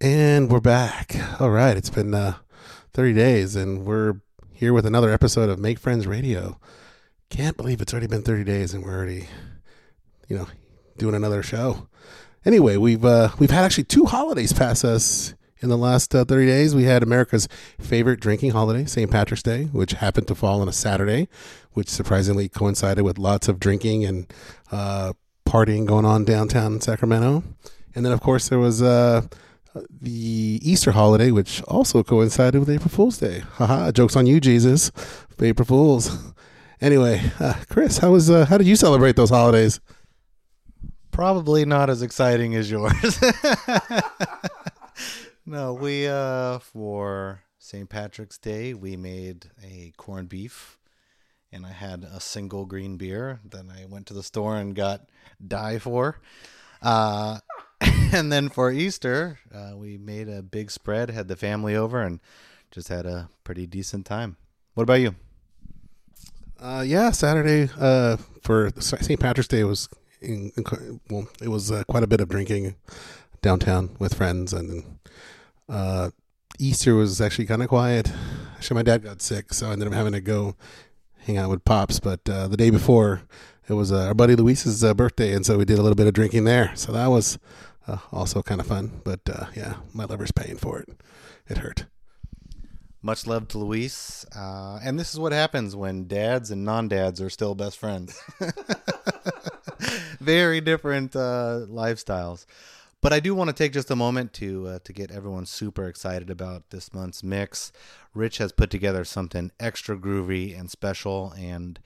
And we're back. All right. It's been uh, 30 days, and we're here with another episode of Make Friends Radio. Can't believe it's already been 30 days, and we're already, you know, doing another show. Anyway, we've uh, we've had actually two holidays pass us in the last uh, 30 days. We had America's favorite drinking holiday, St. Patrick's Day, which happened to fall on a Saturday, which surprisingly coincided with lots of drinking and uh, partying going on downtown Sacramento. And then, of course, there was uh, the Easter holiday, which also coincided with April Fool's Day. Haha, jokes on you, Jesus. April Fools. Anyway, uh, Chris, how was uh, how did you celebrate those holidays? Probably not as exciting as yours. no, we uh for St. Patrick's Day we made a corned beef and I had a single green beer. Then I went to the store and got die for. Uh and then for Easter, uh, we made a big spread, had the family over, and just had a pretty decent time. What about you? Uh, yeah, Saturday uh, for St. Patrick's Day was in, in, well, it was uh, quite a bit of drinking downtown with friends, and uh, Easter was actually kind of quiet. Actually, my dad got sick, so I ended up having to go hang out with pops. But uh, the day before, it was uh, our buddy Luis's uh, birthday, and so we did a little bit of drinking there. So that was uh, also kind of fun. But uh, yeah, my liver's paying for it. It hurt. Much love to Luis. Uh, and this is what happens when dads and non dads are still best friends. Very different uh, lifestyles. But I do want to take just a moment to uh, to get everyone super excited about this month's mix. Rich has put together something extra groovy and special, and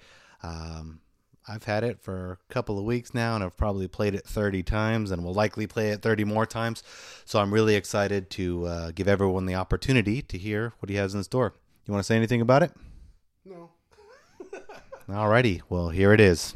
um, I've had it for a couple of weeks now, and I've probably played it 30 times, and will likely play it 30 more times. So I'm really excited to uh, give everyone the opportunity to hear what he has in store. You want to say anything about it? No. Alrighty, well here it is.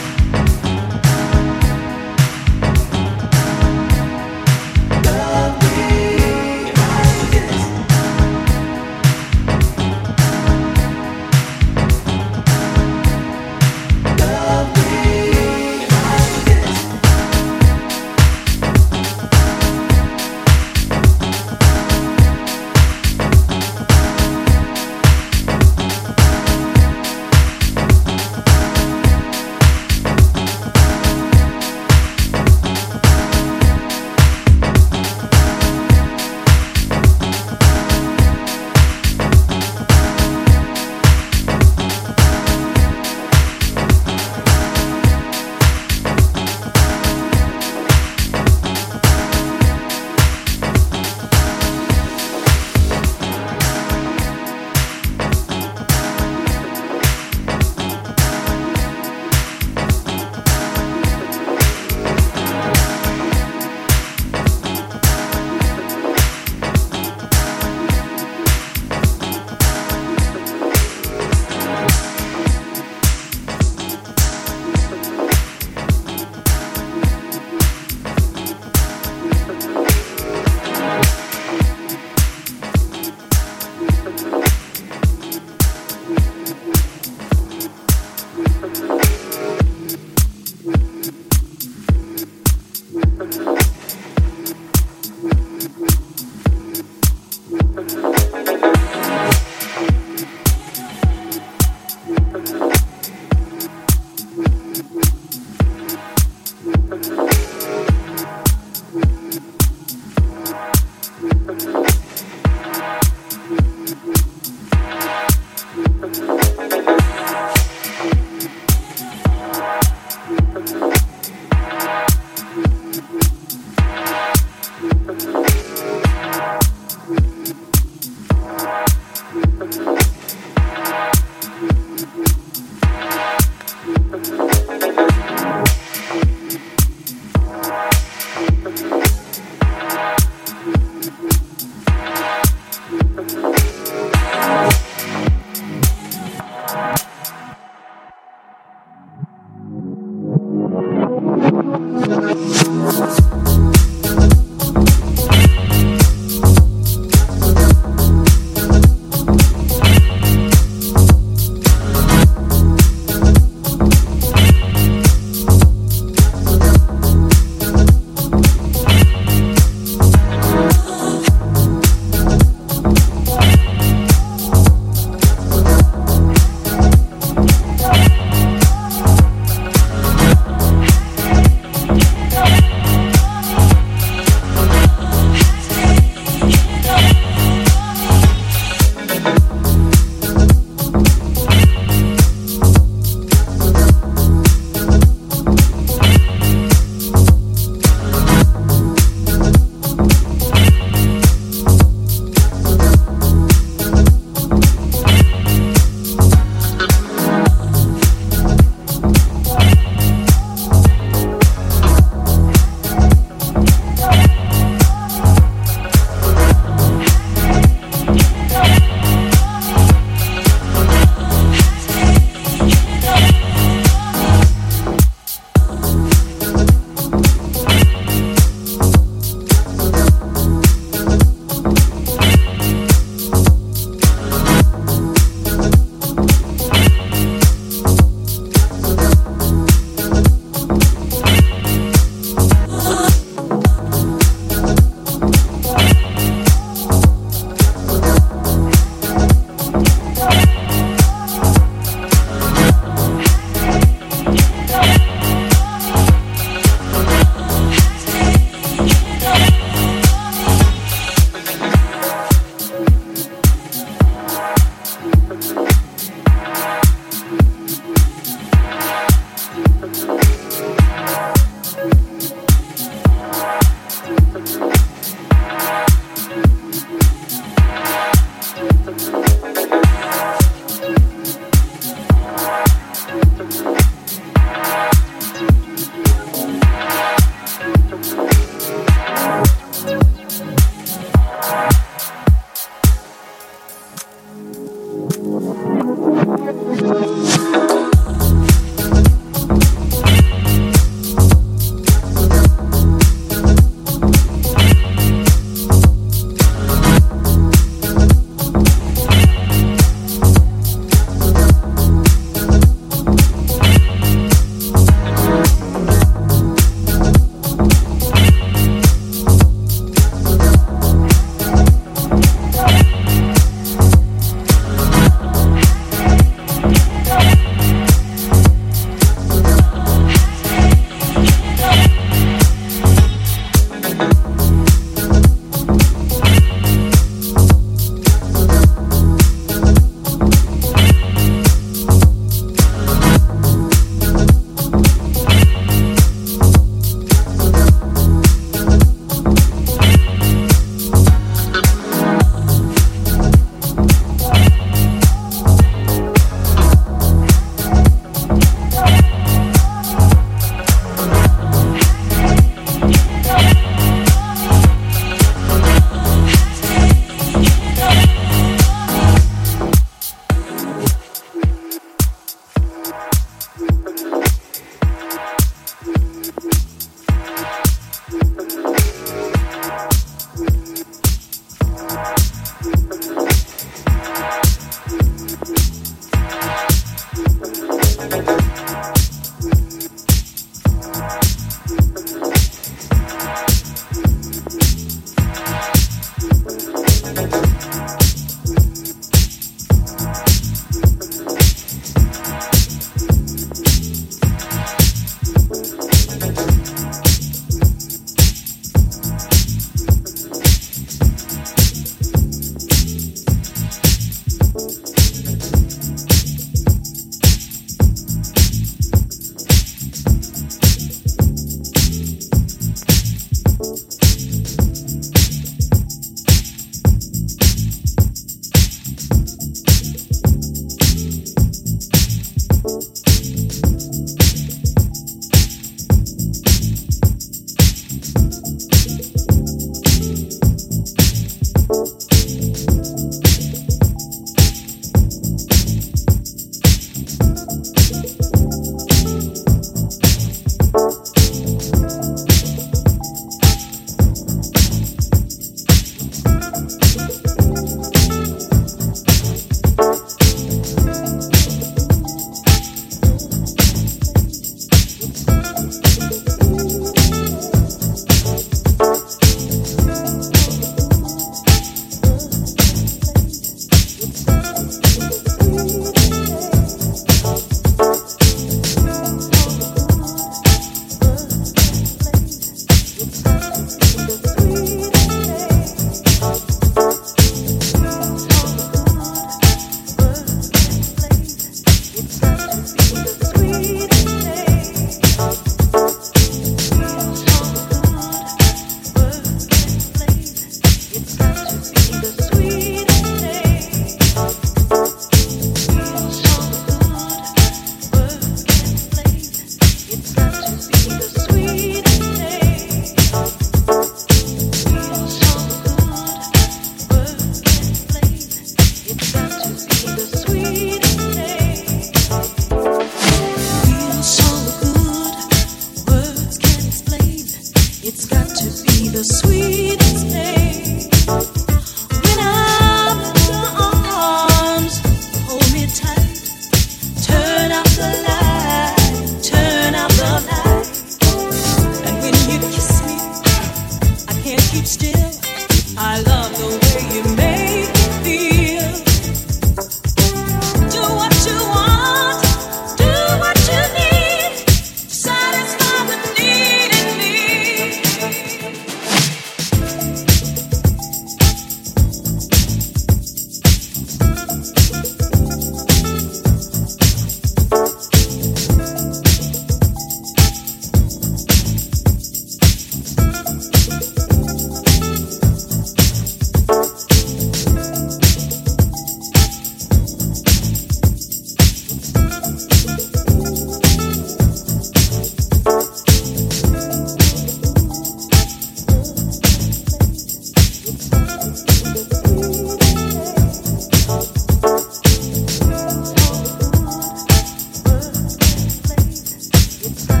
It's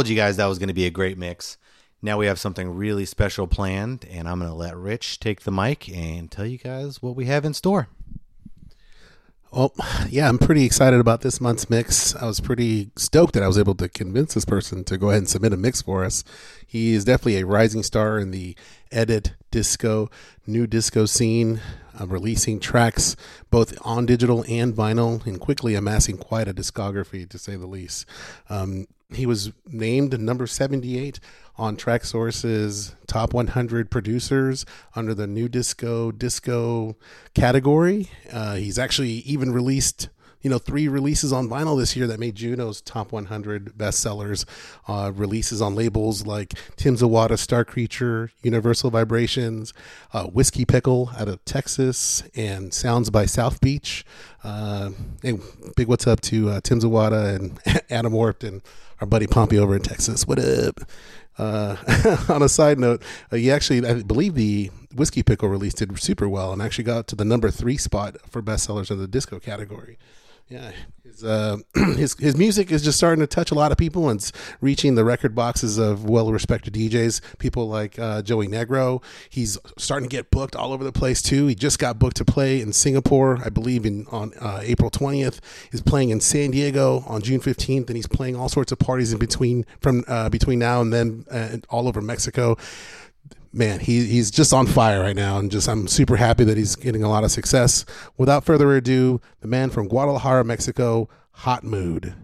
told you guys that was going to be a great mix. Now we have something really special planned, and I'm going to let Rich take the mic and tell you guys what we have in store. Well, yeah, I'm pretty excited about this month's mix. I was pretty stoked that I was able to convince this person to go ahead and submit a mix for us. He is definitely a rising star in the edit disco, new disco scene, uh, releasing tracks both on digital and vinyl, and quickly amassing quite a discography, to say the least. Um, he was named number 78 on Traxsource's top 100 producers under the new disco disco category. Uh, he's actually even released you know three releases on vinyl this year that made Juno's top 100 bestsellers. Uh, releases on labels like Tim Zawada, Star Creature, Universal Vibrations, uh, Whiskey Pickle out of Texas, and Sounds by South Beach. Uh, and big what's up to uh, Tim Zawada and Adam Warped and our buddy Pompey over in Texas. What up? Uh, on a side note, uh, he actually, I believe the Whiskey Pickle release did super well and actually got to the number three spot for bestsellers in the disco category. Yeah, his, uh, his his music is just starting to touch a lot of people and it's reaching the record boxes of well-respected DJs. People like uh, Joey Negro. He's starting to get booked all over the place too. He just got booked to play in Singapore, I believe, in on uh, April twentieth. He's playing in San Diego on June fifteenth, and he's playing all sorts of parties in between from uh, between now and then uh, all over Mexico man, he, he's just on fire right now, and just I'm super happy that he's getting a lot of success. Without further ado, the man from Guadalajara, Mexico, Hot Mood.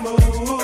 move.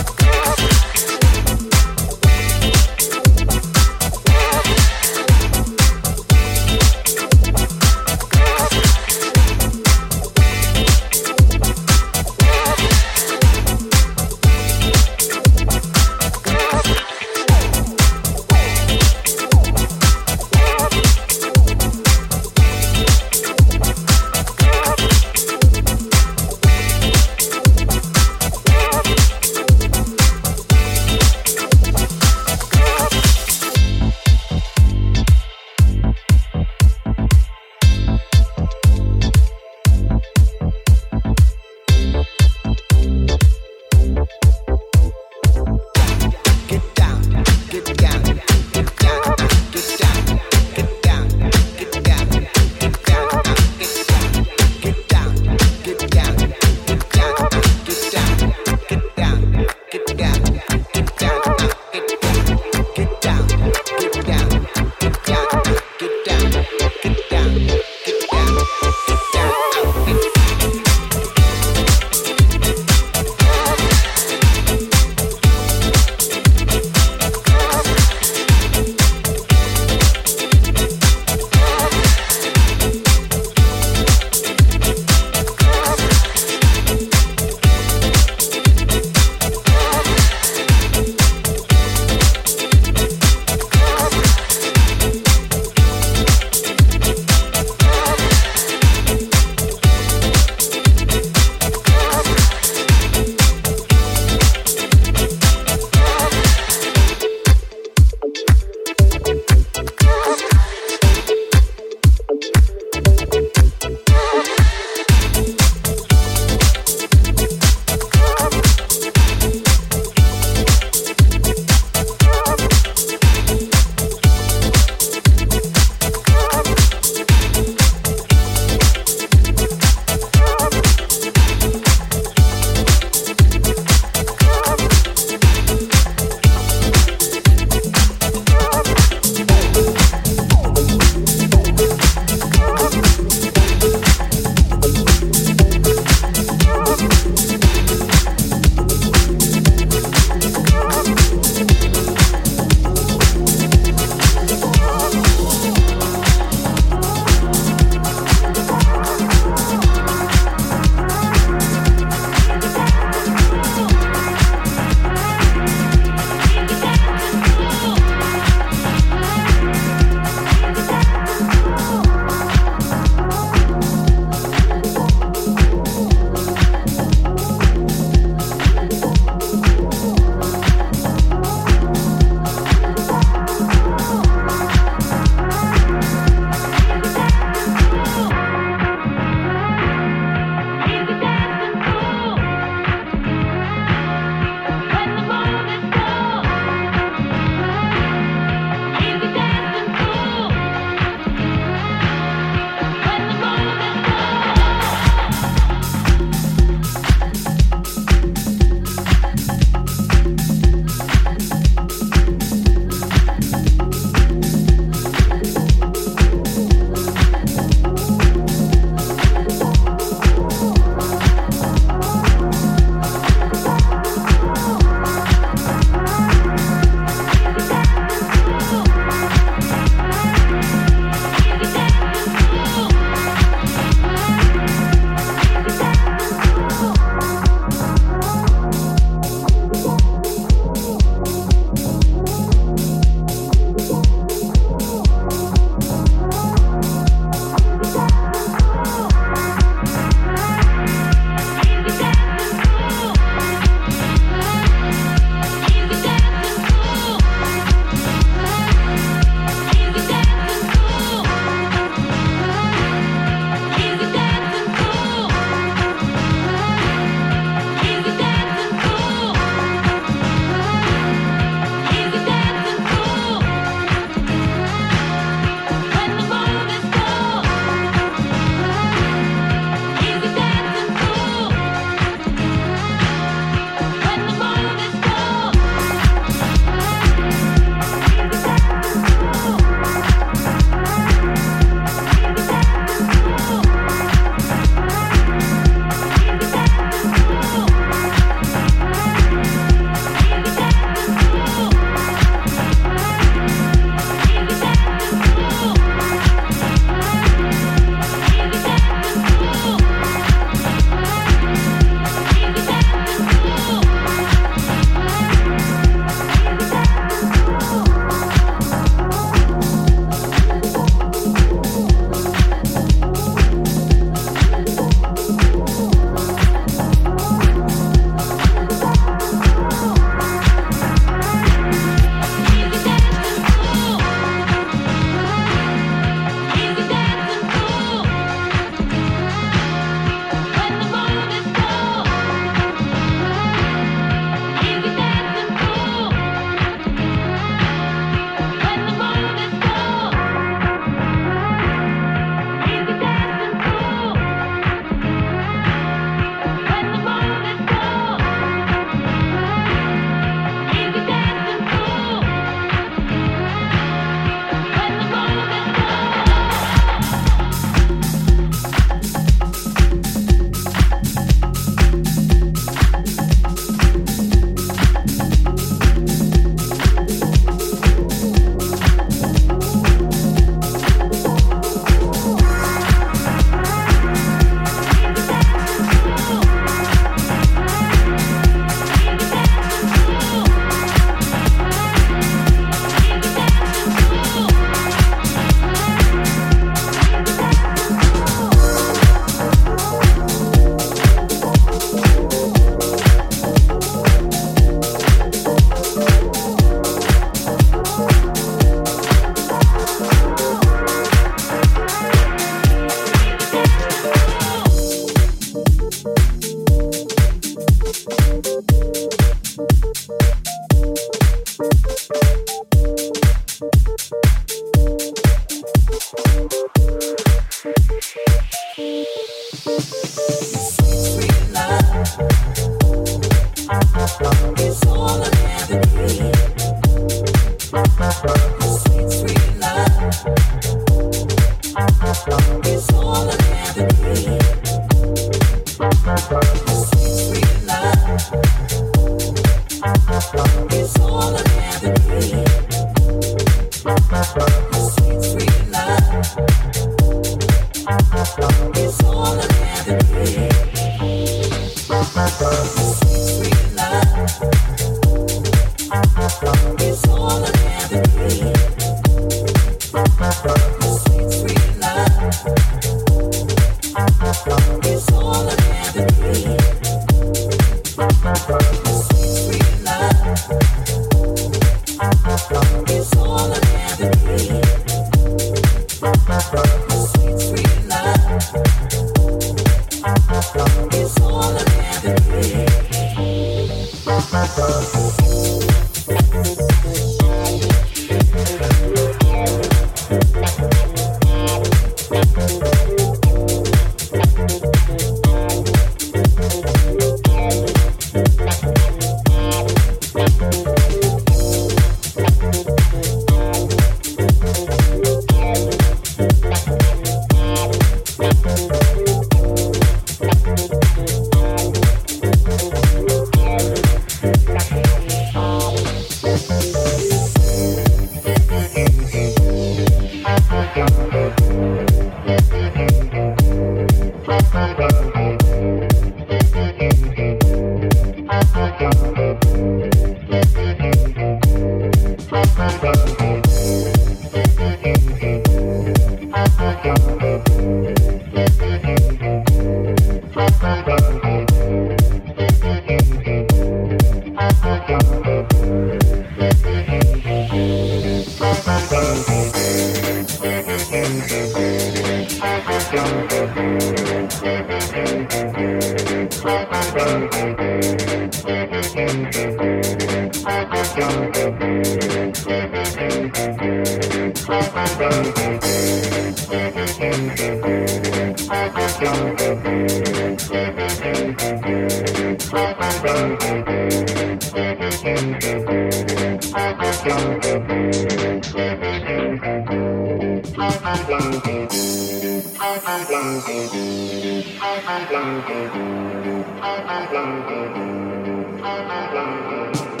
Thank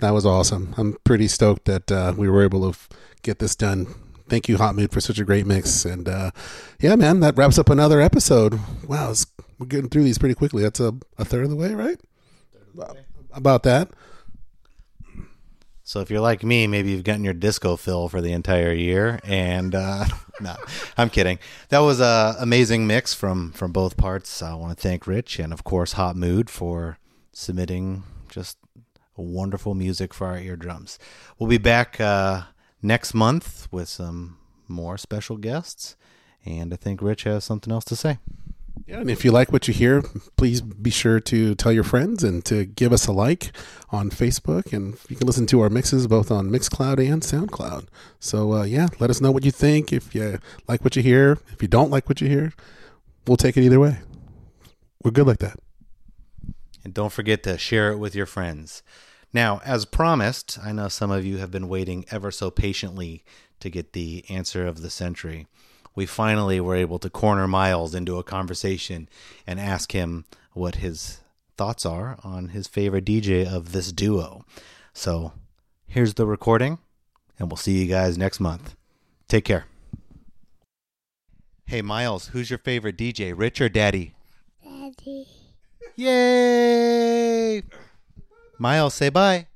that was awesome. I'm pretty stoked that uh, we were able to get this done. Thank you, Hot Mood, for such a great mix. And uh, yeah, man, that wraps up another episode. Wow, we're getting through these pretty quickly. That's a, a third of the way, right? About that. So if you're like me, maybe you've gotten your disco fill for the entire year. And uh, no, I'm kidding. That was a amazing mix from from both parts. I want to thank Rich and of course Hot Mood for submitting just wonderful music for our eardrums. We'll be back uh, next month with some more special guests. And I think Rich has something else to say. Yeah, and if you like what you hear, please be sure to tell your friends and to give us a like on Facebook. And you can listen to our mixes both on Mixcloud and SoundCloud. So, uh, yeah, let us know what you think. If you like what you hear, if you don't like what you hear, we'll take it either way. We're good like that. And don't forget to share it with your friends. Now, as promised, I know some of you have been waiting ever so patiently to get the answer of the century. We finally were able to corner Miles into a conversation and ask him what his thoughts are on his favorite DJ of this duo. So, here's the recording, and we'll see you guys next month. Take care. Hey, Miles, who's your favorite DJ, Rich or Daddy? Daddy. Yay! Miles, say bye.